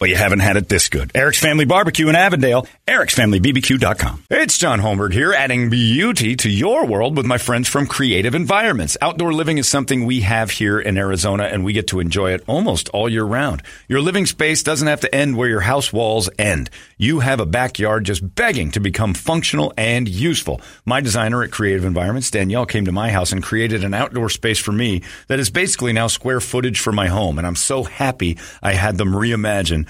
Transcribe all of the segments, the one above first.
but you haven't had it this good. Eric's Family Barbecue in Avondale, ericsfamilybbq.com. It's John Holmberg here, adding beauty to your world with my friends from Creative Environments. Outdoor living is something we have here in Arizona, and we get to enjoy it almost all year round. Your living space doesn't have to end where your house walls end. You have a backyard just begging to become functional and useful. My designer at Creative Environments, Danielle, came to my house and created an outdoor space for me that is basically now square footage for my home, and I'm so happy I had them reimagine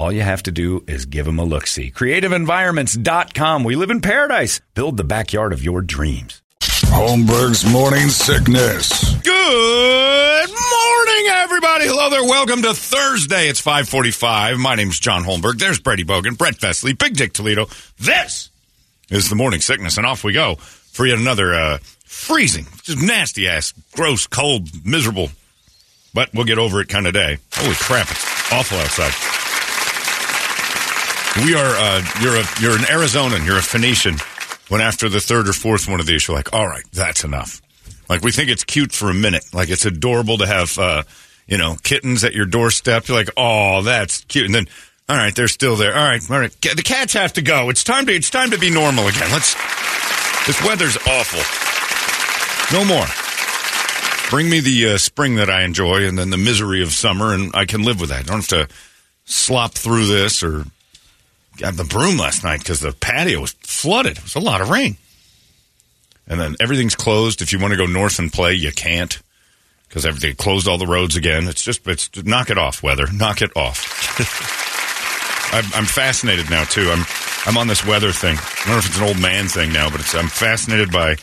All you have to do is give them a look see. CreativeEnvironments.com. We live in paradise. Build the backyard of your dreams. Holmberg's morning sickness. Good morning, everybody. Hello there. Welcome to Thursday. It's 545. My name's John Holmberg. There's Brady Bogan, Brett Vesely, Big Dick Toledo. This is the morning sickness, and off we go for yet another uh, freezing, just nasty ass, gross, cold, miserable, but we'll get over it kind of day. Holy crap, it's awful outside. We are, uh, you're a, you're an Arizonan, you're a Phoenician. When after the third or fourth one of these, you're like, all right, that's enough. Like we think it's cute for a minute. Like it's adorable to have, uh, you know, kittens at your doorstep. You're like, oh, that's cute. And then, all right, they're still there. All right, all right. The cats have to go. It's time to, it's time to be normal again. Let's, this weather's awful. No more. Bring me the uh, spring that I enjoy and then the misery of summer and I can live with that. I don't have to slop through this or got the broom last night because the patio was flooded. It was a lot of rain. And then everything's closed. If you want to go north and play, you can't because everything closed all the roads again. It's just, it's knock it off, weather. Knock it off. I'm, I'm, fascinated now too. I'm, I'm on this weather thing. I don't know if it's an old man thing now, but I'm fascinated by.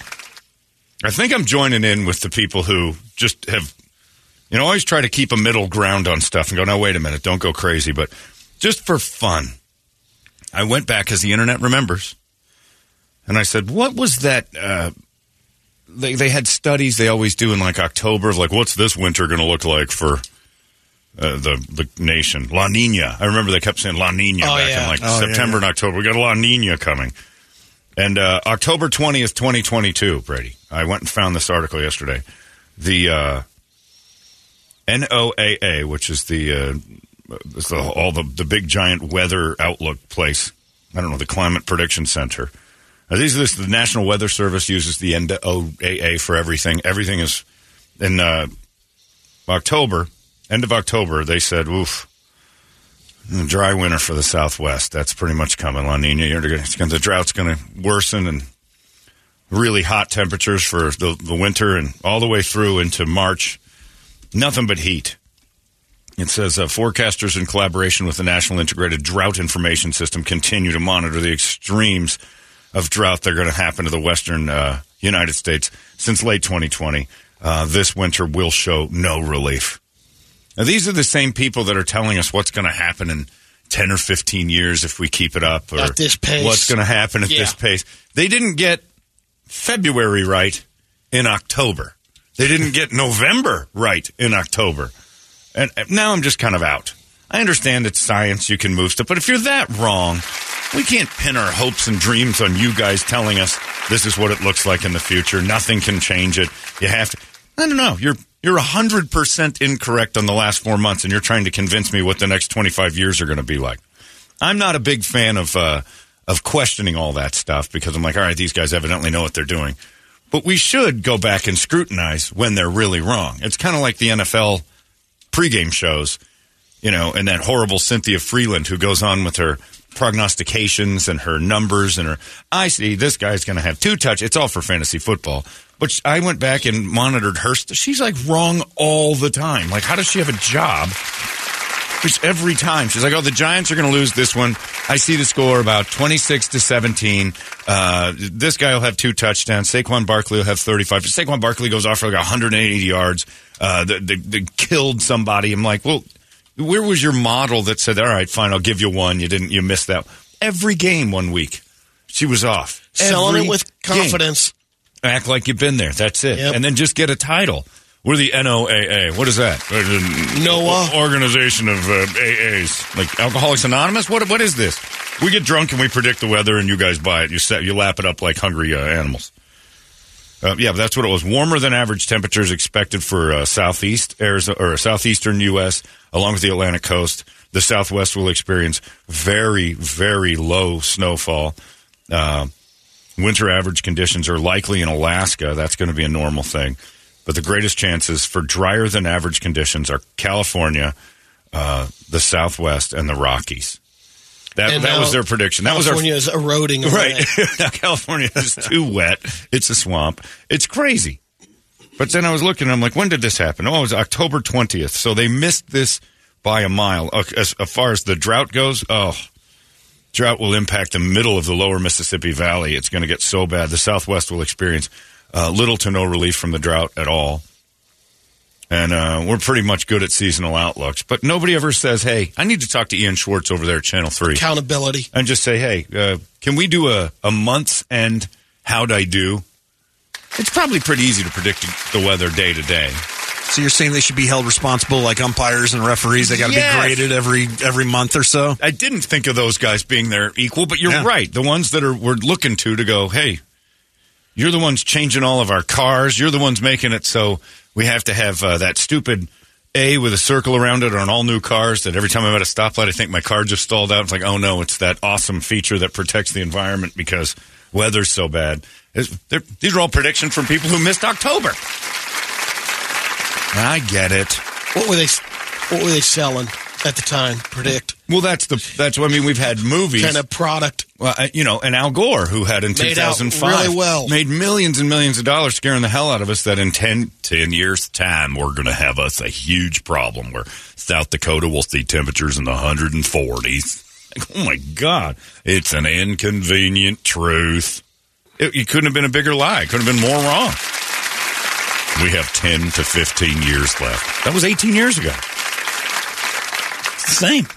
I think I'm joining in with the people who just have, you know, always try to keep a middle ground on stuff and go, no, wait a minute, don't go crazy, but just for fun I went back as the internet remembers, and I said, "What was that?" Uh, they they had studies they always do in like October of like, what's this winter going to look like for uh, the the nation? La Nina. I remember they kept saying La Nina Oh, back yeah. in like Oh, September yeah, yeah. and October. We got a La Nina coming. And uh, October twentieth, twenty twenty two, Brady. I went and found this article yesterday. The uh, NOAA, which is the, uh, it's the all the the big giant weather outlook place. I don't know the Climate Prediction Center. Now, these are this, the National Weather Service uses the NOAA for everything. Everything is in uh, October, end of October. They said, "Oof, dry winter for the Southwest. That's pretty much coming. La Nina, you're gonna, gonna, the drought's going to worsen, and really hot temperatures for the, the winter, and all the way through into March. Nothing but heat." It says uh, forecasters in collaboration with the National Integrated Drought Information System continue to monitor the extremes of drought that are going to happen to the western uh, United States since late 2020. Uh, this winter will show no relief. Now, these are the same people that are telling us what's going to happen in 10 or 15 years if we keep it up, or At this pace. what's going to happen at Yeah. this pace. They didn't get February right in October. They didn't get November right in October. And now I'm just kind of out. I understand it's science, you can move stuff, but if you're that wrong, we can't pin our hopes and dreams on you guys telling us this is what it looks like in the future. Nothing can change it. You have to. I don't know. You're you're hundred percent incorrect on the last four months, and you're trying to convince me what the next 25 years are going to be like. I'm not a big fan of uh, of questioning all that stuff because I'm like, all right, these guys evidently know what they're doing. But we should go back and scrutinize when they're really wrong. It's kind of like the NFL pregame shows, you know, and that horrible Cynthia Frelund who goes on with her prognostications and her numbers and her. I see this guy's going to have two touch. It's all for fantasy football. But I went back and monitored her. She's like wrong all the time. Like, how does she have a job Which every time she's like, "Oh, the Giants are going to lose this one." I see the score about twenty-six to seventeen. Uh, this guy will have two touchdowns. Saquon Barkley will have thirty-five. Saquon Barkley goes off for like one hundred and eighty yards. Uh, they, they, they killed somebody. I'm like, well, where was your model that said, "All right, fine, I'll give you one. You didn't. You missed that." Every game one week, she was off. Selling Every it with game. confidence. Act like you've been there. That's it. Yep. And then just get a title. We're the NOAA. What is that? NOAA. Organization of uh, AAs. Like Alcoholics Anonymous? What What is this? We get drunk and we predict the weather and you guys buy it. You set, you lap it up like hungry uh, animals. Uh, yeah, but that's what it was. Warmer than average temperatures expected for uh, southeast Arizona or southeastern U.S. along with the Atlantic coast. The Southwest will experience very, very low snowfall. Uh, winter average conditions are likely in Alaska. That's going to be a normal thing. But the greatest chances for drier than average conditions are California, uh, the Southwest, and the Rockies. That, And that was their prediction. That was our California is eroding. away. Right. now California is too wet. It's a swamp. It's crazy. But then I was looking, I'm like, when did this happen? Oh, it was October 20th. So they missed this by a mile. Uh, As, as far as the drought goes, oh, drought will impact the middle of the lower Mississippi Valley. It's going to get so bad. The Southwest will experience uh, little to no relief from the drought at all. And uh, we're pretty much good at seasonal outlooks. But nobody ever says, hey, I need to talk to Ian Schwartz over there at Channel 3 Accountability. and just say, hey, uh, can we do a, a month's end how'd I do? It's probably pretty easy to predict the weather day to day. So you're saying they should be held responsible, like umpires and referees? They got to Yes. be graded every every month or so. I didn't think of those guys being their equal, but you're Yeah. right. The ones that are we're looking to to go, hey, you're the ones changing all of our cars. You're the ones making it so we have to have uh, that stupid A with a circle around it on all new cars that every time I'm at a stoplight, I think my car just stalled out. It's like, oh no, it's that awesome feature that protects the environment because weather's so bad. These are all predictions from people who missed October. I get it. What were they? What were they selling at the time? Predict Well, that's the that's what I mean. We've had movies. kind of product. Well, uh, you know, and Al Gore, who had in Made 2005, really well. made millions and millions of dollars scaring the hell out of us that in 10, 10 years' time, we're going to have us a huge problem where South Dakota will see temperatures in the 140s. Like, oh, my God. It's an inconvenient truth. It, it couldn't have been a bigger lie. It couldn't have been more wrong. We have 10 to 15 years left. That was 18 years ago. It's the same.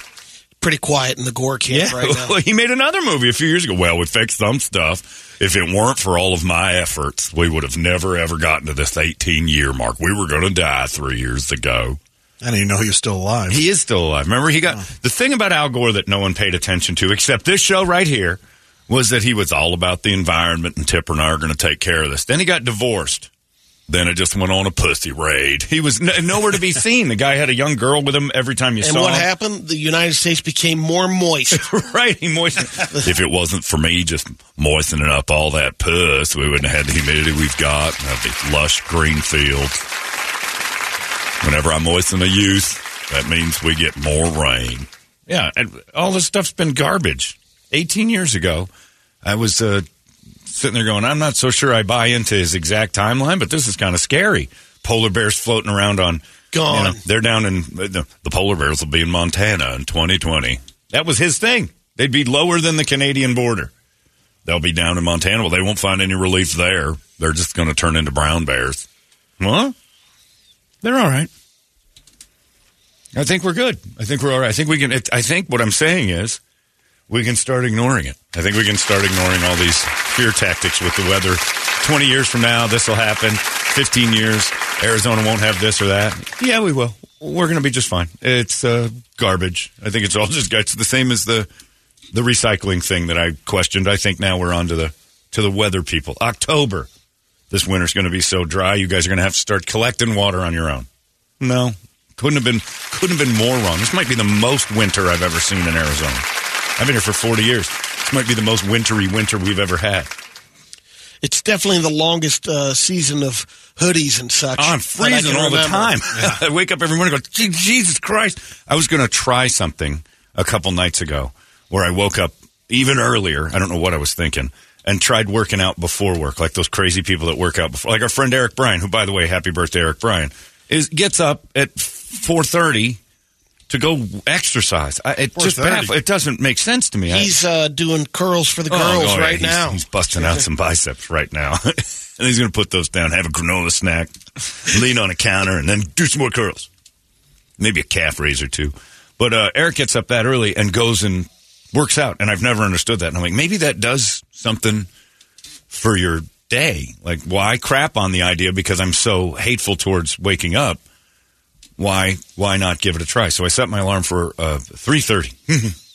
Pretty quiet in the Gore camp right now. Well, he made another movie a few years ago. Well, we fixed some stuff. If it weren't for all of my efforts, we would have never ever gotten to this 18 year mark. We were going to die three years ago. I didn't even know he was still alive. He is still alive. Remember, he got the thing about Al Gore that no one paid attention to, except this show right here, was that he was all about the environment and Tipper and I are going to take care of this. Then he got divorced. Then it just went on a pussy raid. He was n- nowhere to be seen. The guy had a young girl with him every time you And saw him. And what happened? The United States became more moist. right, he moistened. if it wasn't for me just moistening up all that puss, we wouldn't have had the humidity we've got. Have these lush green fields. Whenever I moisten a youth, that means we get more rain. Yeah, and all this stuff's been garbage. 18 years ago, I was uh, sitting there going, I'm not so sure I buy into his exact timeline, but this is kind of scary. Polar bears floating around on. Gone. you know, they're down in the, the polar bears will be in Montana in 2020. That was his thing. They'd be lower than the Canadian border. They'll be down in Montana. Well, they won't find any relief there. They're just going to turn into brown bears. Well, they're all right. I think we're good. I think we're all right. I think we can. I think what I'm saying is we can start ignoring it. I think we can start ignoring all these fear tactics with the weather. 20 years from now, this will happen. 15 years, Arizona won't have this or that. Yeah, we will. We're going to be just fine. It's uh, garbage. I think it's all just it's the same as the the recycling thing that I questioned. I think now we're on to the to the weather people. October. This winter's going to be so dry. You guys are going to have to start collecting water on your own. No, couldn't have been couldn't have been more wrong. This might be the most winter I've ever seen in Arizona. I've been here for 40 years. This might be the most wintry winter we've ever had. It's definitely the longest uh, season of hoodies and such. Oh, I'm freezing all the remember. time. I wake up every morning and go, Jesus Christ. I was going to try something a couple nights ago where I woke up even earlier. I don't know what I was thinking. And tried working out before work, like those crazy people that work out before. Like our friend Eric Bryan, who, by the way, happy birthday, Eric Bryan, is gets up at 4.30 to go exercise. I, it just baff- it doesn't make sense to me. I- He's uh, doing curls for the Oh, girls oh, yeah, right he's- now. He's busting out some biceps right now. and he's going to put those down, have a granola snack, lean on a counter, and then do some more curls. Maybe a calf raise or two. But uh, Eric gets up that early and goes and works out. And I've never understood that. And I'm like, maybe that does something for your day. Like, why crap on the idea because I'm so hateful towards waking up? Why, why not give it a try? So I set my alarm for uh, 3.30.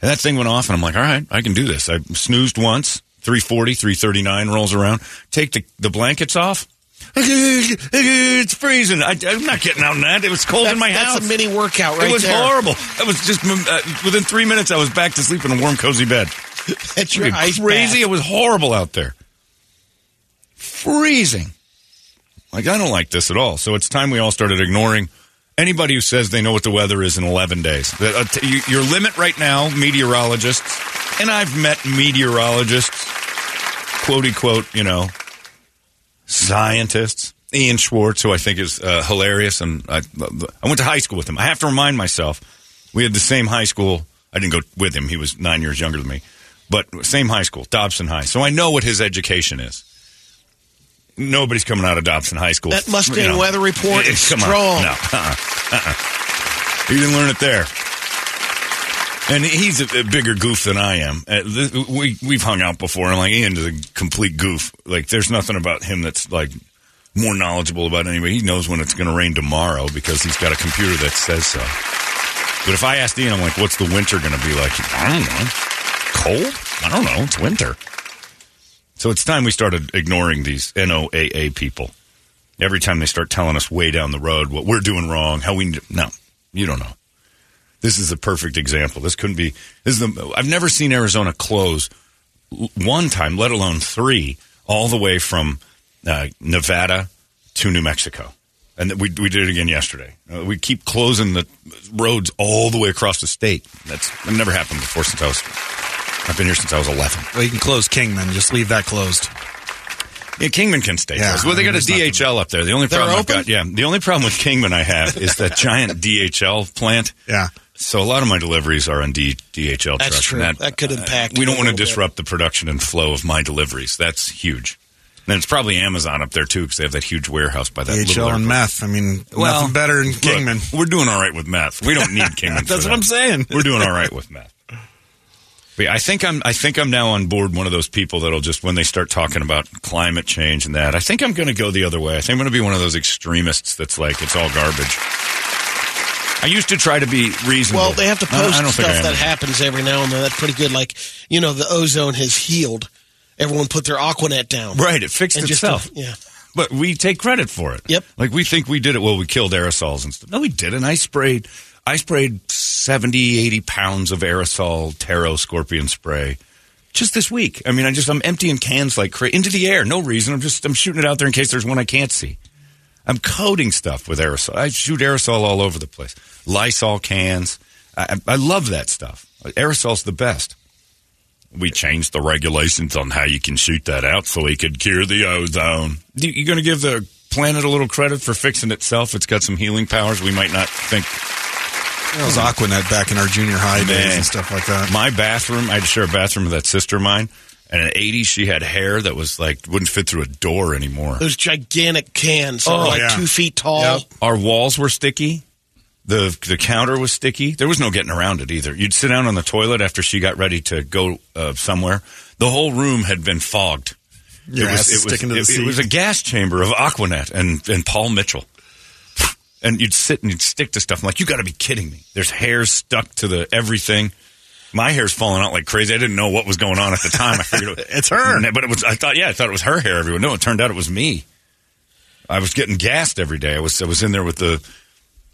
And that thing went off, and I'm like, all right, I can do this. I snoozed once, 340, 339 rolls around. Take the, the blankets off. It's freezing. I, I'm not getting out in that. It was cold in my house. That's a mini workout right it was there. horrible. I was just uh, within three minutes. I was back to sleep in a warm, cozy bed. That's your It was ice crazy. bath. It was horrible out there. Freezing. Like I don't like this at all. So it's time we all started ignoring anybody who says they know what the weather is in 11 days. Uh, Your limit right now, meteorologists, and I've met meteorologists, quote quote, you know, scientists. Ian Schwartz, who I think is uh, hilarious, and I, I went to high school with him. I have to remind myself, we had the same high school. I didn't go with him; he was nine years younger than me, but same high school, Dobson High. So I know what his education is. Nobody's coming out of Dobson High School. That Mustang weather report it, is come on. strong. No, uh-uh, uh-uh. you didn't learn it there. And he's a, a bigger goof than I am. Uh, we we've hung out before, and like Ian's a complete goof. Like there's nothing about him that's like more knowledgeable about anybody. He knows when it's going to rain tomorrow because he's got a computer that says so. But if I asked Ian, I'm like, "What's the winter going to be like?" I don't know. Cold? I don't know. It's winter. So it's time we started ignoring these NOAA people. Every time they start telling us way down the road what we're doing wrong, how we need no, you don't know. This is the perfect example. This couldn't be. This is the. I've never seen Arizona close one time, let alone three, all the way from uh, Nevada to New Mexico, and we we did it again yesterday. Uh, we keep closing the roads all the way across the state. That's that never happened before since I was. I've been here since I was eleven. Well, you can close Kingman. Just leave that closed. Yeah, Kingman can stay. Yeah, closed. well, they got a nothing- DHL up there. The only They're problem I've got, yeah, the only problem with Kingman I have is that giant DHL plant. Yeah. So a lot of my deliveries are on D- DHL That's trucks. true. and That could uh, impact we don't want to little bit. disrupt the production and flow of my deliveries. That's huge. And it's probably Amazon up there too because they have that huge warehouse by that. little DHL and meth. I mean, Well, nothing better than Look, Kingman. we're doing all right with meth. We don't need Kingman. That's what that. I'm saying. We're doing all right with meth. But I think I'm. I think I'm now on board. One of those people that'll just when they start talking about climate change and that. I think I'm going to go the other way. I think I'm going to be one of those extremists that's like it's all garbage. I used to try to be reasonable. Well, they have to post stuff that happens every now and then. That's pretty good. Like, you know, the ozone has healed. Everyone put their Aquanet down. Right, it fixed And just, itself. yeah. But we take credit for it. Yep. Like we think we did it. Well, we killed aerosols and stuff. No, we didn't. I sprayed. I sprayed 70, 80 pounds of aerosol Terro scorpion spray just this week. I mean, I just I'm emptying cans like cra- into the air. No reason. I'm just I'm shooting it out there in case there's one I can't see. I'm coating stuff with aerosol. I shoot aerosol all over the place. Lysol cans. I I love that stuff. Aerosol's the best. We changed the regulations on how you can shoot that out so we could cure the ozone. You're going to give the planet a little credit for fixing itself? It's got some healing powers we might not think. That was Aquanet back in our junior high days and stuff like that. My bathroom, I had to share a bathroom with that sister of mine. And in the 80s, she had hair that was like, wouldn't fit through a door anymore. Those gigantic cans that Oh, are like yeah. two feet tall. Yep. Our walls were sticky. The the counter was sticky. There was no getting around it either. You'd sit down on the toilet after she got ready to go uh, somewhere. The whole room had been fogged. Your ass sticking to the it, seat. it was a gas chamber of Aquanet and, and Paul Mitchell. And you'd sit and you'd stick to stuff. I'm like, you got to be kidding me. There's hairs stuck to the everything. My hair's falling out like crazy. I didn't know what was going on at the time. I figured it, It's her. but it was. I thought, yeah, I thought it was her hair. Everyone, no, it turned out it was me. I was getting gassed every day. I was I was in there with the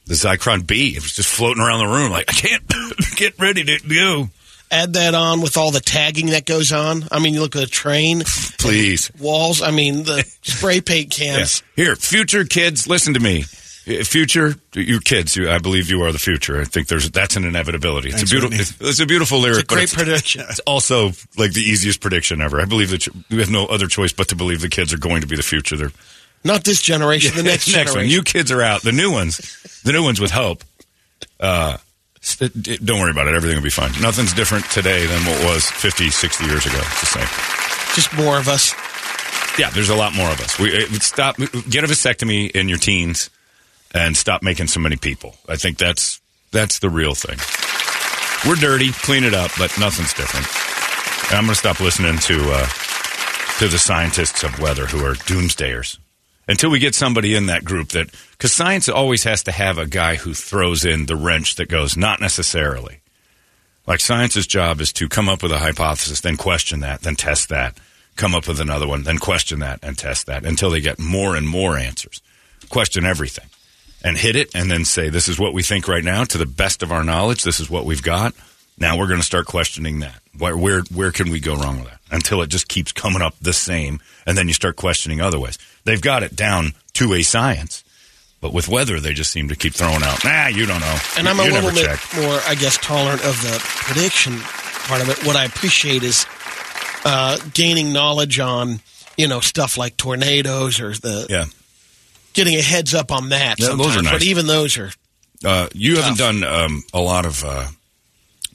the Zyklon B. It was just floating around the room. Like I can't get ready to go. Add that on with all the tagging that goes on. I mean, you look at a train, Please. walls. I mean, the spray paint Yeah. cans. Here, future kids, listen to me. Uh, Future, you kids, you, I believe you are the future. I think there's that's an inevitability. It's Thanks, a beautiful, it's, it's a beautiful lyric. It's a great it's, prediction. It's also like the easiest prediction ever. I believe that you, we have no other choice but to believe the kids are going to be the future. They're Not this generation, the next, next generation. one. You kids are out. The new ones, the new ones with hope. Uh, don't worry about it. Everything will be fine. Nothing's different today than what was 50, 60 years ago. It's the same. Just more of us. Yeah, there's a lot more of us. We uh, stop. Get a vasectomy in your teens, and stop making so many people. I think that's that's the real thing. We're dirty, clean it up, but nothing's different. And I'm going to stop listening to uh, to the scientists of weather who are doomsdayers until we get somebody in that group that because science always has to have a guy who throws in the wrench that goes not necessarily. Like science's job is to come up with a hypothesis, then question that, then test that, come up with another one, then question that and test that until they get more and more answers. Question everything and hit it and then say, this is what we think right now to the best of our knowledge. This is what we've got. Now we're going to start questioning that. Where, where, where can we go wrong with that? Until it just keeps coming up the same. And then you start questioning other ways. They've got it down to a science. But with weather, they just seem to keep throwing out, nah, you don't know. And I'm a little bit checked." more, I guess, tolerant of the prediction part of it. What I appreciate is uh, gaining knowledge on, you know, stuff like tornadoes or the Yeah. Getting a heads up on that. Yeah, those are nice. But even those are Uh, you haven't done um, a lot of uh,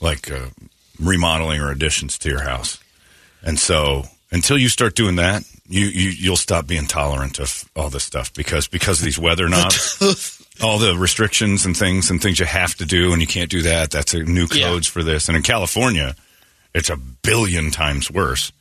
like uh, remodeling or additions to your house, and so until you start doing that, you, you you'll stop being tolerant of all this stuff because because of these weather knobs, all the restrictions and things and things you have to do and you can't do that. That's a new Yeah. codes for this, and in California, it's a billion times worse.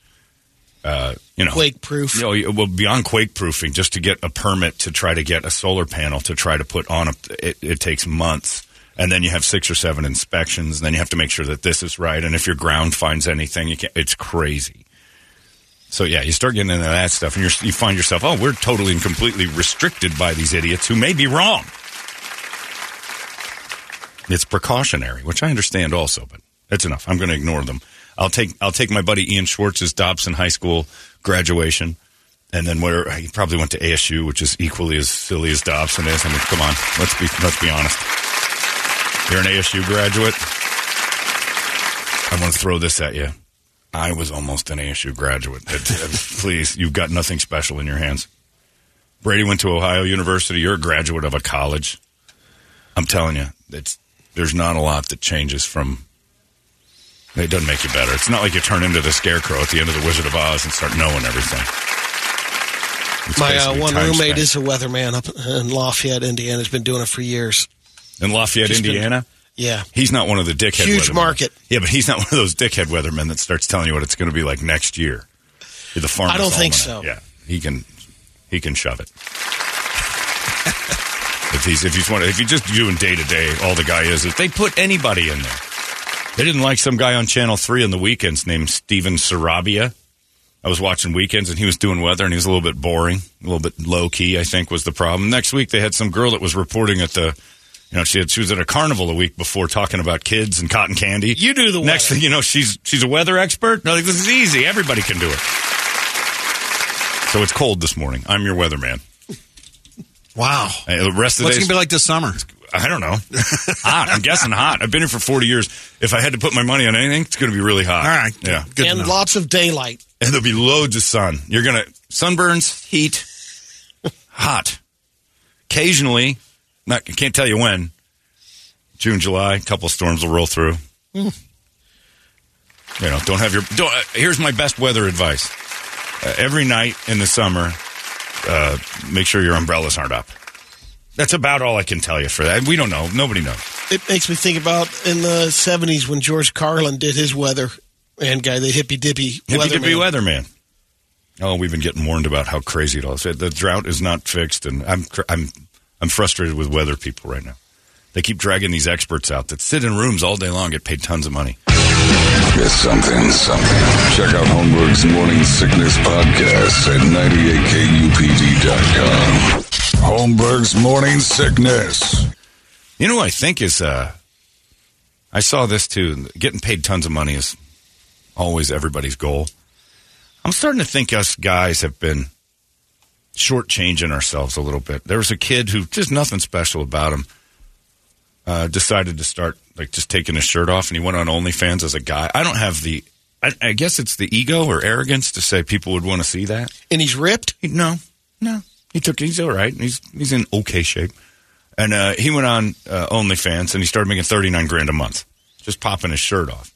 Uh, you know, quake proof. you know, well, beyond quake proofing, just to get a permit to try to get a solar panel to try to put on a, it, it takes months. And then you have six or seven inspections, and then you have to make sure that this is right. And if your ground finds anything, you can't, it's crazy. So yeah, you start getting into that stuff, and you're, you find yourself, oh, we're totally and completely restricted by these idiots who may be wrong. It's precautionary, which I understand also, but that's enough. I'm going to ignore them. I'll take I'll take my buddy Ian Schwartz's Dobson High School graduation, and then where he probably went to ASU, which is equally as silly as Dobson is. I mean, come on, let's be let's be honest. You're an ASU graduate. I want to throw this at you. I was almost an ASU graduate. Please, you've got nothing special in your hands. Brady went to Ohio University. You're a graduate of a college. I'm telling you, it's there's not a lot that changes from. It doesn't make you better. It's not like you turn into the scarecrow at the end of the Wizard of Oz and start knowing everything. It's My uh, one roommate spent. is a weatherman up in Lafayette, Indiana. He's been doing it for years. in Lafayette, just been- Indiana. Yeah, He's not one of the dickhead Huge weathermen. market. Yeah, but he's not one of those dickhead weathermen that starts telling you what it's going to be like next year. You're the farmer's I don't think so. Yeah, he can he can shove it. if he's if he's one if he's just doing day to day, all the guy is if they put anybody in there. They didn't like some guy on Channel Three on the weekends named Steven Sarabia. I was watching weekends and he was doing weather and he was a little bit boring, a little bit low key. I think was the problem. Next week they had some girl that was reporting at the, you know, she had she was at a carnival a week before talking about kids and cotton candy. You do the next weather. thing you know, she's she's a weather expert. No, like, this is easy. Everybody can do it. So it's cold this morning. I'm your weatherman. Wow. The rest of the What's day, gonna be like this summer? I don't know. hot. I'm guessing hot. I've been here for 40 years. If I had to put my money on anything, it's going to be really hot. All right. Yeah. Good and lots of daylight. And there'll be loads of sun. You're going to sunburns, heat, hot. Occasionally, not I can't tell you when. June, July, a couple storms will roll through. You know, don't have your. Don't, uh, here's my best weather advice. Uh, every night in the summer, uh, make sure your umbrellas aren't up. That's about all I can tell you for that. We don't know. Nobody knows. It makes me think about in the '70s when George Carlin did his weather and guy, the hippy dippy Hippy dippy weatherman. weatherman. Oh, we've been getting warned about how crazy it all is. The drought is not fixed, and I'm cr- I'm I'm frustrated with weather people right now. They keep dragging these experts out that sit in rooms all day long, get paid tons of money. It's something, something. Check out Holmberg's Morning Sickness Podcast at 98kupd.com. Holmberg's Morning Sickness. You know, what I think is uh, I saw this too. Getting paid tons of money is always everybody's goal. I'm starting to think us guys have been shortchanging ourselves a little bit. There was a kid who just nothing special about him. Uh, decided to start like just taking his shirt off, and he went on OnlyFans as a guy. I don't have the, I, I guess it's the ego or arrogance to say people would want to see that. and he's ripped. He, no, no, he took. He's all right. He's he's in okay shape. and uh, he went on uh, OnlyFans and he started making thirty nine grand a month, just popping his shirt off.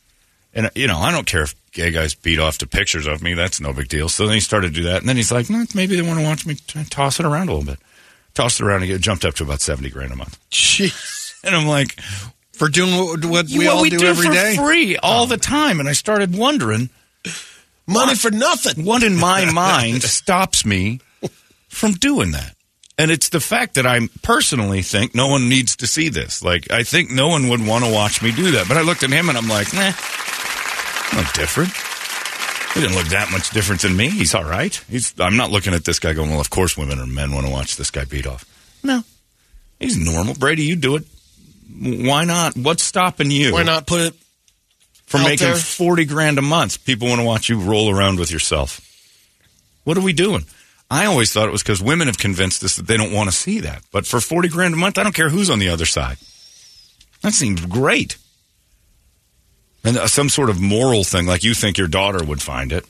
And you know, I don't care if gay guys beat off to pictures of me; that's no big deal. So then he started to do that, and then he's like, "No, maybe they want to watch me t- toss it around a little bit." Tossed it around and it jumped up to about seventy grand a month. Jeez. And I'm like, For doing what, what we "Well, all we do, do every for day. free all the time." And I started wondering. Money for nothing. what in my mind stops me from doing that? And it's the fact that I personally think no one needs to see this. Like, I think no one would want to watch me do that. But I looked at him and I'm like, nah, no different. He didn't look that much different than me. He's all right. He's. I'm not looking at this guy going, well, of course women or men want to watch this guy beat off. No. He's normal. Brady, you do it. Why not? What's stopping you? Why not put it? for making there. 40 grand a month. People want to watch you roll around with yourself. What are we doing? I always thought it was because women have convinced us that they don't want to see that. But for 40 grand a month, I don't care who's on the other side. That seems great. And uh, some sort of moral thing, like you think your daughter would find it.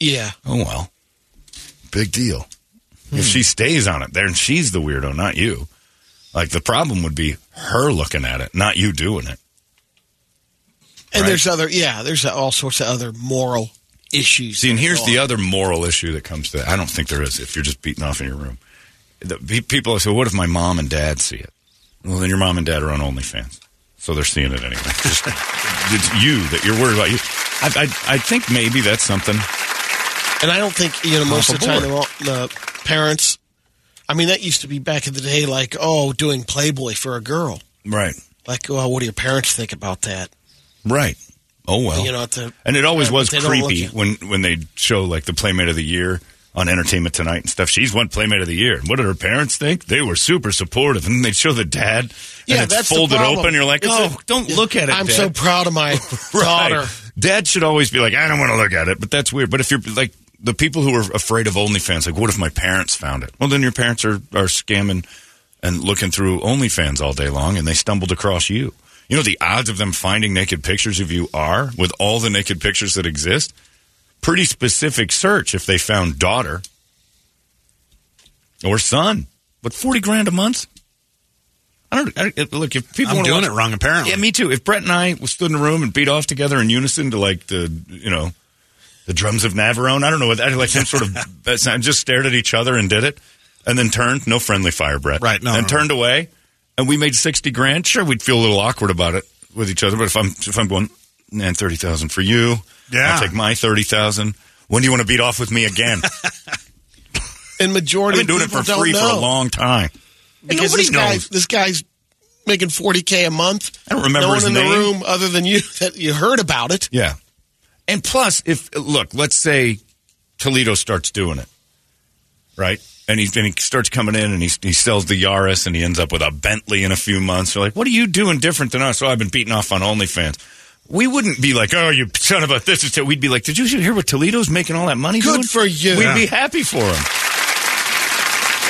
Yeah. Oh, well. Big deal. If she stays on it, then she's the weirdo, not you. Like the problem would be her looking at it, not you doing it. And Right. there's other, yeah, there's all sorts of other moral issues. See, and here's go the other moral issue that comes to that. I don't think there is if you're just beating off in your room. The, pe- people say, what if my mom and dad see it? Well, then your mom and dad are on OnlyFans. So they're seeing it anyway. Just, it's you that you're worried about. You, I, I, I think maybe that's something. And I don't think, you know, most of the time aboard. the, the parents, I mean, that used to be back in the day like, oh, doing Playboy for a girl. Right. Like, well, what do your parents think about that? Right. Oh, well. You know, the, And it always Yeah, was but they don't look creepy when, when they show like the Playmate of the Year on Entertainment Tonight and stuff. She's won Playmate of the Year. And what did her parents think? They were super supportive. And they'd show the dad Yeah, and it's that's folded open. You're like, It's oh, a- don't look at it, I'm Dad. so proud of my daughter. Right. Dad should always be like, I don't want to look at it, but that's weird. But if you're like the people who are afraid of OnlyFans, like, what if my parents found it? Well, then your parents are, are scamming and looking through OnlyFans all day long and they stumbled across you. You know, the odds of them finding naked pictures of you are with all the naked pictures that exist. Pretty specific search if they found daughter or son. But 40 grand a month? I don't I, look if people I'm doing watch- it wrong, apparently. yeah, me too. If Brett and I stood in a room and beat off together in unison to like the, you know, the drums of Navarone, I don't know what that, like some sort of, that sound, just stared at each other and did it and then turned, no friendly fire, Brett. Right, no, And no, turned away and we made 60 grand. Sure, we'd feel a little awkward about it with each other. But if I'm, if I'm going, man, 30,000 for you. Yeah. I'll take my 30,000. When do you want to beat off with me again? And majority I've been doing of it for free don't for a long time. Because nobody this guy, knows. this guy's making 40k a month. I don't remember no one his in name. the room other than you that you heard about it. Yeah. And plus, if look, let's say Toledo starts doing it, right? And he and he starts coming in and he he sells the Yaris and he ends up with a Bentley in a few months. You're like, what are you doing different than us? So I've been beating off on OnlyFans. We wouldn't be like, oh, you son of a this is. We'd be like, did you hear what Toledo's making all that money? Good doing? for you. We'd Yeah. be happy for him.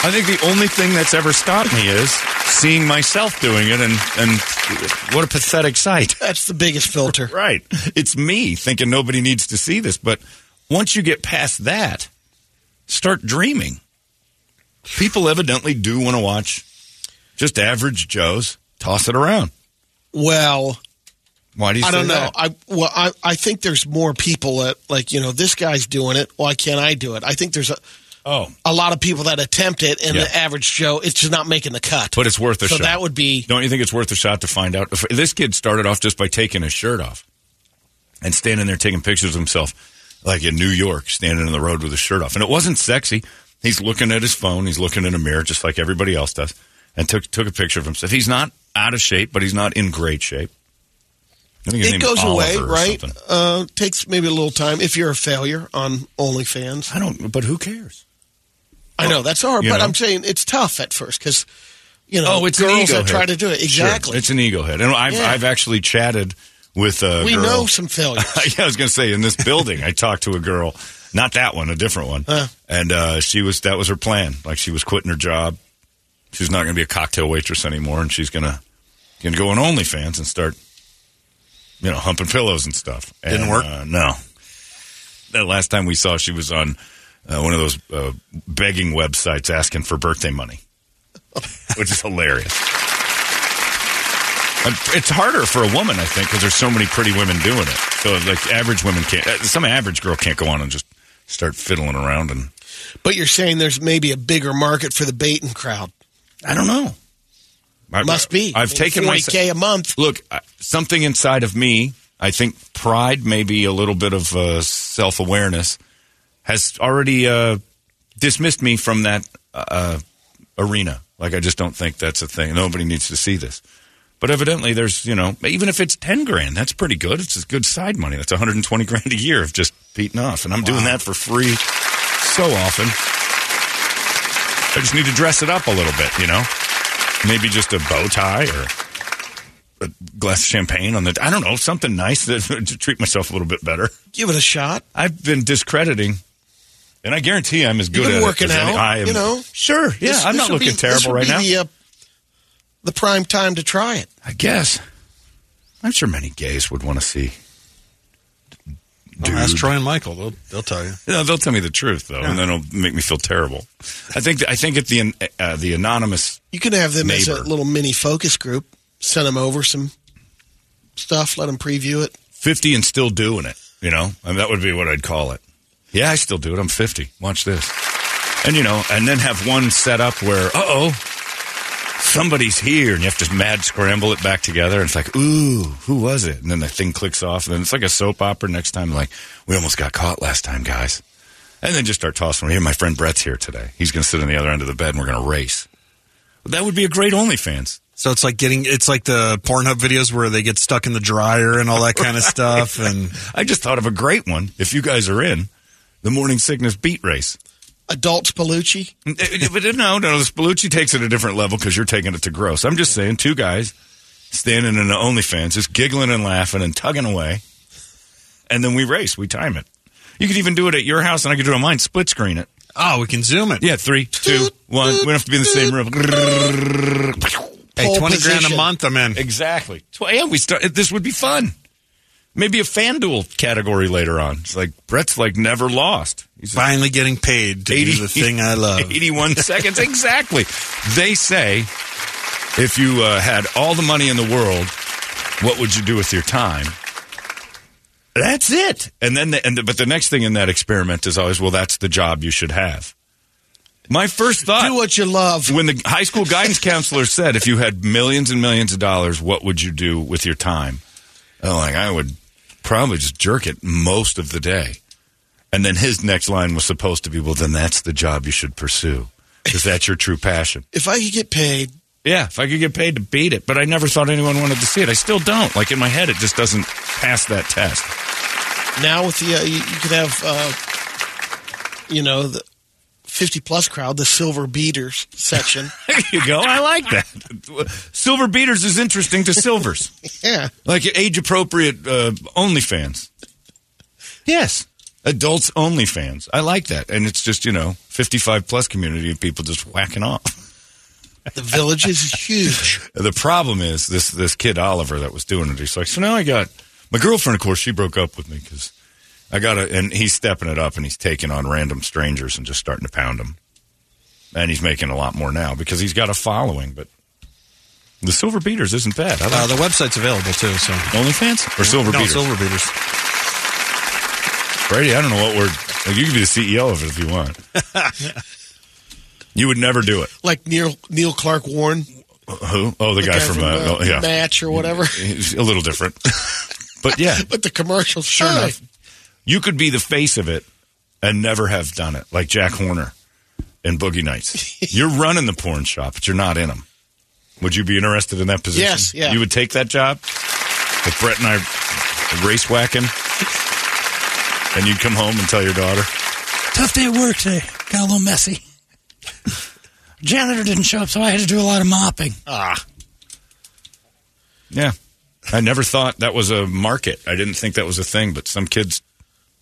I think the only thing that's ever stopped me is seeing myself doing it, and and what a pathetic sight. That's the biggest filter. Right. It's me thinking nobody needs to see this. But once you get past that, start dreaming. People evidently do want to watch just average Joes toss it around. Well, Why do you I don't know. that? I well, I, I think there's more people that like you know this guy's doing it. Why can't I do it? I think there's a, oh, a lot of people that attempt it, and Yeah. the average Joe, it's just not making the cut. but it's worth a so shot. that would be Don't you think it's worth a shot to find out? If this kid started off just by taking his shirt off and standing there taking pictures of himself, like in New York, standing in the road with his shirt off, and it wasn't sexy. He's looking at his phone. He's looking in a mirror, just like everybody else does, and took took a picture of himself. He's not out of shape, but he's not in great shape. I think his it goes away, right? Uh, takes maybe a little time if you're a failure on OnlyFans. I don't, but who cares? I know that's hard, You but know? I'm saying it's tough at first because you know Oh, it's an girls ego that try to do it Sure, exactly. it's an ego hit, and I've Yeah. I've actually chatted with a we girl. know some failures. yeah, I was going to say in this building, I talked to a girl, not that one, a different one, Huh. and uh, she was that was her plan. Like she was quitting her job. She's not going to be a cocktail waitress anymore, and she's going to going to go on OnlyFans and start, you know, humping pillows and stuff. Didn't And, work? Uh, no. The last time we saw, she was on uh, one of those uh, begging websites asking for birthday money, which is hilarious. It's harder for a woman, I think, because there's so many pretty women doing it. So like average women can't. uh, Some average girl can't go on and just start fiddling around and But you're saying there's maybe a bigger market for the baiting crowd. I don't know. I- Must be. I've I mean, taken 40K a month. Look, uh, something inside of me, I think pride, maybe a little bit of uh, self awareness, has already uh, dismissed me from that uh, arena. Like, I just don't think that's a thing. Nobody needs to see this. But evidently, there's, you know, even if it's 10 grand, that's pretty good. It's a good side money. That's 120 grand a year of just beating off. And I'm doing that for free so often. I just need to dress it up a little bit, you know? Maybe just a bow tie or a glass of champagne on the. I don't know, something nice that, to treat myself a little bit better. Give it a shot. I've been discrediting, and I guarantee I'm as good You've been at working it as any- out, I am, you know. Sure, yeah, This- I'm this not be- looking this terrible right be now. The, uh, the prime time to try it. I guess. I'm sure many gays would want to see. Well, ask Troy and Michael. They'll, they'll tell you. No, they'll tell me the truth though, and then it'll make me feel terrible. I think I think at the uh, the anonymous You can have them as a little mini focus group. Send them over some stuff. Let them preview it. 50 and still doing it. You know, I mean, that would be what I'd call it. Yeah, I still do it. I'm 50. Watch this. And, you know, and then have one set up where, uh oh, somebody's here, and you have to mad scramble it back together. And it's like, ooh, who was it? And then the thing clicks off, and then it's like a soap opera. Next time, like, we almost got caught last time, guys. And then just start tossing. Here, my friend Brett's here today. He's going to sit on the other end of the bed, and we're going to race. That would be a great OnlyFans. So it's like getting it's like the Pornhub videos where they get stuck in the dryer and all that kind of stuff. And I just thought of a great one. If you guys are in the morning sickness beat race. Adults Palucci. Eh, eh, but no, no, the Spallucci takes it a different level because you're taking it to gross. I'm just saying, two guys standing in the OnlyFans, just giggling and laughing and tugging away, and then we race. We time it. You could even do it at your house, and I could do it on mine. Split screen it. oh, we can zoom it. Yeah, three, two, one. We don't have to be in the same room. Hey, Pole twenty grand a month. I'm in. Exactly. So, yeah, we start. This would be fun. Maybe a FanDuel category later on. It's like Brett's like never lost. He's Finally getting paid to do the thing I love. 81 seconds. Exactly. They say if you uh, had all the money in the world, what would you do with your time? That's it. And then, the, and the, but the next thing in that experiment is always, well, that's the job you should have. My first thought Do what you love. when the high school guidance counselor said, if you had millions and millions of dollars, what would you do with your time? I'm like, I would probably just jerk it most of the day. And then his next line was supposed to be, well, then that's the job you should pursue. Because that's your true passion. If I could get paid, Yeah, if I could get paid to beat it. But I never thought anyone wanted to see it. I still don't. Like in my head, it just doesn't pass that test. now with the uh, you, you could have uh, you know the 50 plus crowd, the silver beaters section. There you go. I like that. Silver beaters is interesting to silvers. yeah. Like age appropriate uh, OnlyFans. Yes. Adults only fans. I like that. And it's just, you know, 55 plus community of people just whacking off. The village is huge. The problem is this this kid Oliver that was doing it. He's like, so now I got my girlfriend. Of course, she broke up with me because I got to, and he's stepping it up and he's taking on random strangers and just starting to pound them. And he's making a lot more now because he's got a following. But the Silver Beaters isn't bad. I Uh, the website's available too. So OnlyFans or Silver no, Beaters. Silver Beaters. Brady, I don't know what word. Like, you can be the CEO of it if you want. you would never do it. Like Neil Neil Clark Warren, Who? Oh, the, guy, from, uh, oh, yeah, Match or whatever. He's a little different. but yeah, But the commercials, sure sure enough, you could be the face of it and never have done it, like Jack Horner in Boogie Nights. you're running the porn shop, but you're not in them. Would you be interested in that position? Yes, yeah. You would take that job? If Brett and I race whacking, and you'd come home and tell your daughter, Tough day at work today. Got a little messy. Janitor didn't show up, so I had to do a lot of mopping. Ah. Yeah. I never thought that was a market. I didn't think that was a thing, but some kids,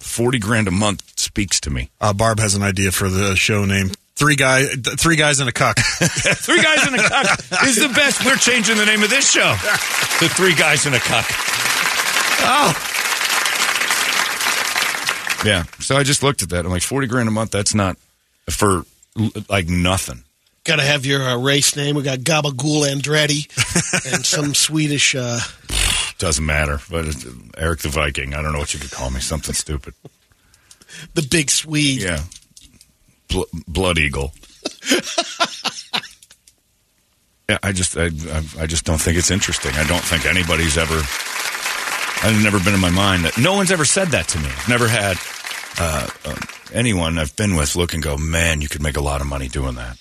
40 grand a month speaks to me. Uh, Barb has an idea for the show name. Three guy, th- three guys in a cuck. Three Guys in a Cuck is the best. We're changing the name of this show. The Three Guys in a Cuck. Oh. Yeah. So I just looked at that. I'm like, 40 grand a month, that's not for like nothing. Got to have your uh, race name. We got Gabagool Andretti and some Swedish. Uh, Doesn't matter. But it's Eric the Viking. I don't know what you could call me. Something stupid. the big Swede. Yeah. Bl- Blood Eagle. yeah, I just I, I I just don't think it's interesting. I don't think anybody's ever. I've never been in my mind that no one's ever said that to me. I've never had uh, uh, anyone I've been with look and go, "Man, you could make a lot of money doing that."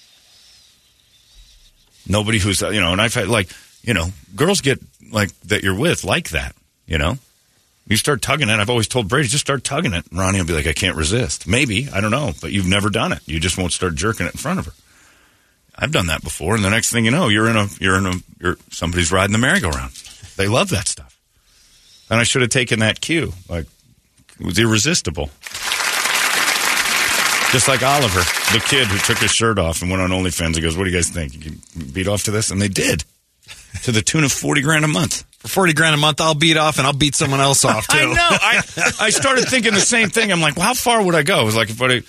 Nobody who's you know, and I've had like you know, girls get like that you're with like that. You know, you start tugging it. I've always told Brady, just start tugging it. And Ronnie will be like, I can't resist. Maybe. I don't know. But you've never done it. You just won't start jerking it in front of her. I've done that before. And the next thing you know, you're in a, you're in a, you're, somebody's riding the merry-go-round. They love that stuff. And I should have taken that cue. Like, it was irresistible. Just like Oliver, the kid who took his shirt off and went on OnlyFans. He goes, What do you guys think? You can beat off to this? And they did. To the tune of 40 grand a month. For 40 grand a month, I'll beat off and I'll beat someone else off, too. I know. I, I started thinking the same thing. I'm like, well, how far would I go? It was like if I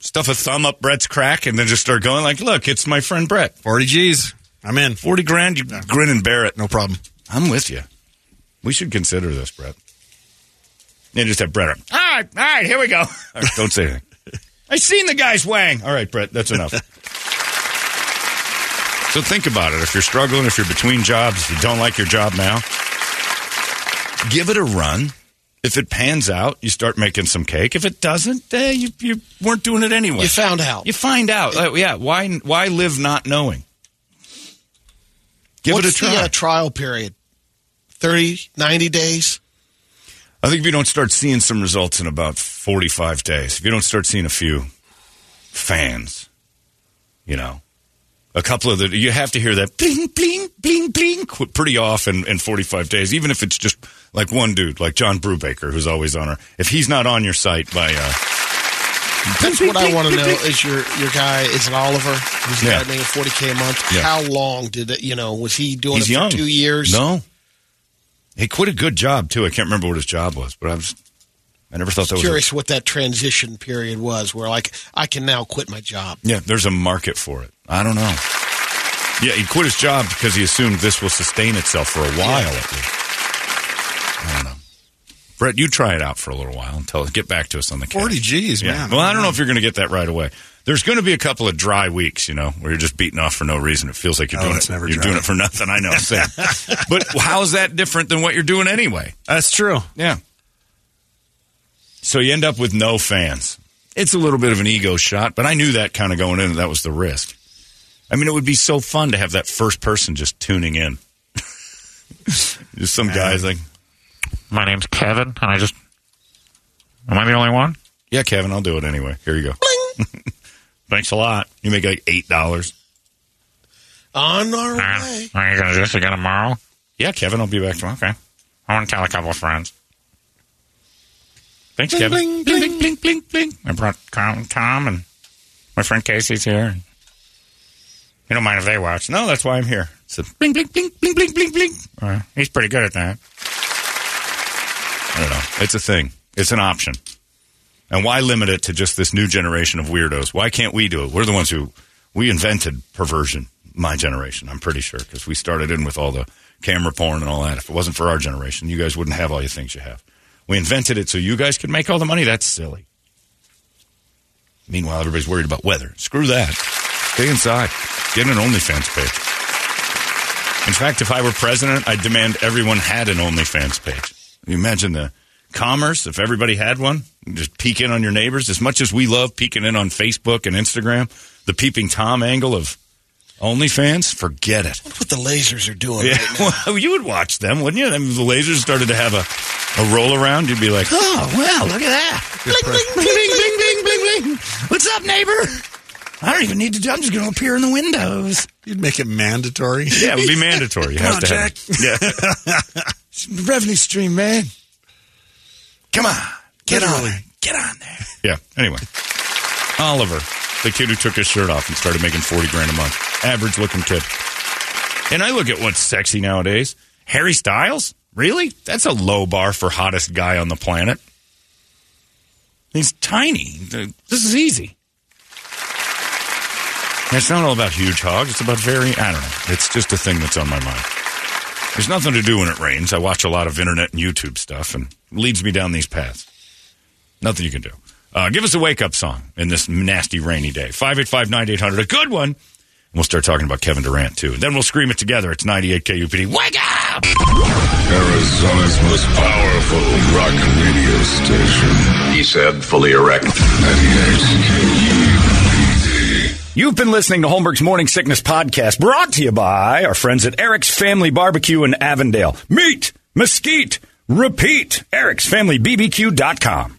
stuff a thumb up Brett's crack and then just start going like, look, it's my friend Brett. 40 G's. I'm in. 40 grand, you grin and bear it. No problem. I'm with you. We should consider this, Brett. You just have Brett. All right, all right, here we go. Right, don't say anything. I seen the guy's wang. All right, Brett, that's enough. so think about it. If you're struggling, if you're between jobs, if you don't like your job now, give it a run. If it pans out, you start making some cake. If it doesn't, eh, you, you weren't doing it anyway. You found out. You find out. Uh, yeah, why why live not knowing? Give What's it a try. the uh, trial period? 30, 90 days? I think if you don't start seeing some results in about 45 days, if you don't start seeing a few fans, you know, a couple of the, you have to hear that bling, bling, bling, bling pretty often in 45 days, even if it's just like one dude, like John Brubaker, who's always on her. If he's not on your site by, uh, That's what I want to know is your, your guy, is it Oliver? Who's Yeah. making 40K a month? Yeah. How long did it, you know, was he doing he's it for young. two years? No. He quit a good job, too. I can't remember what his job was, but I was, I never thought that was. a- Curious what that transition period was where, like, I can now quit my job. Yeah, there's a market for it. I don't know. Yeah, he quit his job because he assumed this will sustain itself for a while at least. I don't know. Brett, you try it out for a little while until get back to us on the cash. 40 G's, Yeah. man. Well, I don't know if you're going to get that right away. There's going to be a couple of dry weeks, you know, where you're just beating off for no reason. It feels like you're Oh, doing it's it. never you're dry. doing it for nothing. I know. Same. but how's that different than what you're doing anyway? That's true. Yeah. So you end up with no fans. It's a little bit of an ego shot, but I knew that kind of going in. That was the risk. I mean, it would be so fun to have that first person just tuning in. just some guys like, My name's Kevin, and I just. Am I the only one? yeah, Kevin, I'll do it anyway. Here you go. Thanks a lot. You make like eight dollars. On our Uh, way. are you going to do this again tomorrow? Yeah, Kevin, I'll be back tomorrow. Okay. I want to tell a couple of friends. Thanks, Kevin. Bling, bling, bling, bling, bling. I brought Tom, Tom and my friend Casey's here. You don't mind if they watch? No, that's why I'm here. So, Bling, bling, bling, bling, bling, bling, bling. Uh, he's pretty good at that. I don't know. It's a thing. It's an option. And why limit it to just this new generation of weirdos? Why can't we do it? We're the ones who we invented perversion. My generation, I'm pretty sure, because we started in with all the camera porn and all that. If it wasn't for our generation, you guys wouldn't have all the things you have. We invented it so you guys could make all the money. That's silly. Meanwhile, everybody's worried about weather. Screw that. Stay inside. Get an OnlyFans page. In fact, if I were president, I'd demand everyone had an OnlyFans page. Can you imagine the commerce if everybody had one? Just peek in on your neighbors. As much as we love peeking in on Facebook and Instagram, the peeping Tom angle of OnlyFans, forget it. What the lasers are doing Yeah, right now. well, you would watch them, wouldn't you? I mean, the lasers started to have a, a roll around. You'd be like, Oh, well, look at that. Bling, bling, bling, bling, bling, bling, bling. What's up, neighbor? I don't even need to do I'm just going to appear in the windows. You'd make it mandatory. yeah, it would be mandatory. You Come have on, to have Jack. it. Yeah. Revenue stream, man. Come on. Get on. Get on there. Yeah. Anyway, Oliver, the kid who took his shirt off and started making 40 grand a month. Average looking kid. And I look at what's sexy nowadays. Harry Styles? Really? That's a low bar for hottest guy on the planet. He's tiny. This is easy. It's not all about huge hogs. It's about very, I don't know. It's just a thing that's on my mind. There's nothing to do when it rains. I watch a lot of internet and YouTube stuff and leads me down these paths. Nothing you can do. Uh, give us a wake up song in this nasty rainy day. 585 9800, a good one. And we'll start talking about Kevin Durant, too. And then we'll scream it together. It's 98 KUPD. Wake up! Arizona's most powerful rock radio station. He said, fully erect. 98 KUPD. You've been listening to Holmberg's Morning Sickness Podcast, brought to you by our friends at Eric's Family Barbecue in Avondale. Meat, mesquite, repeat. Eric'sFamilyBBQ.com.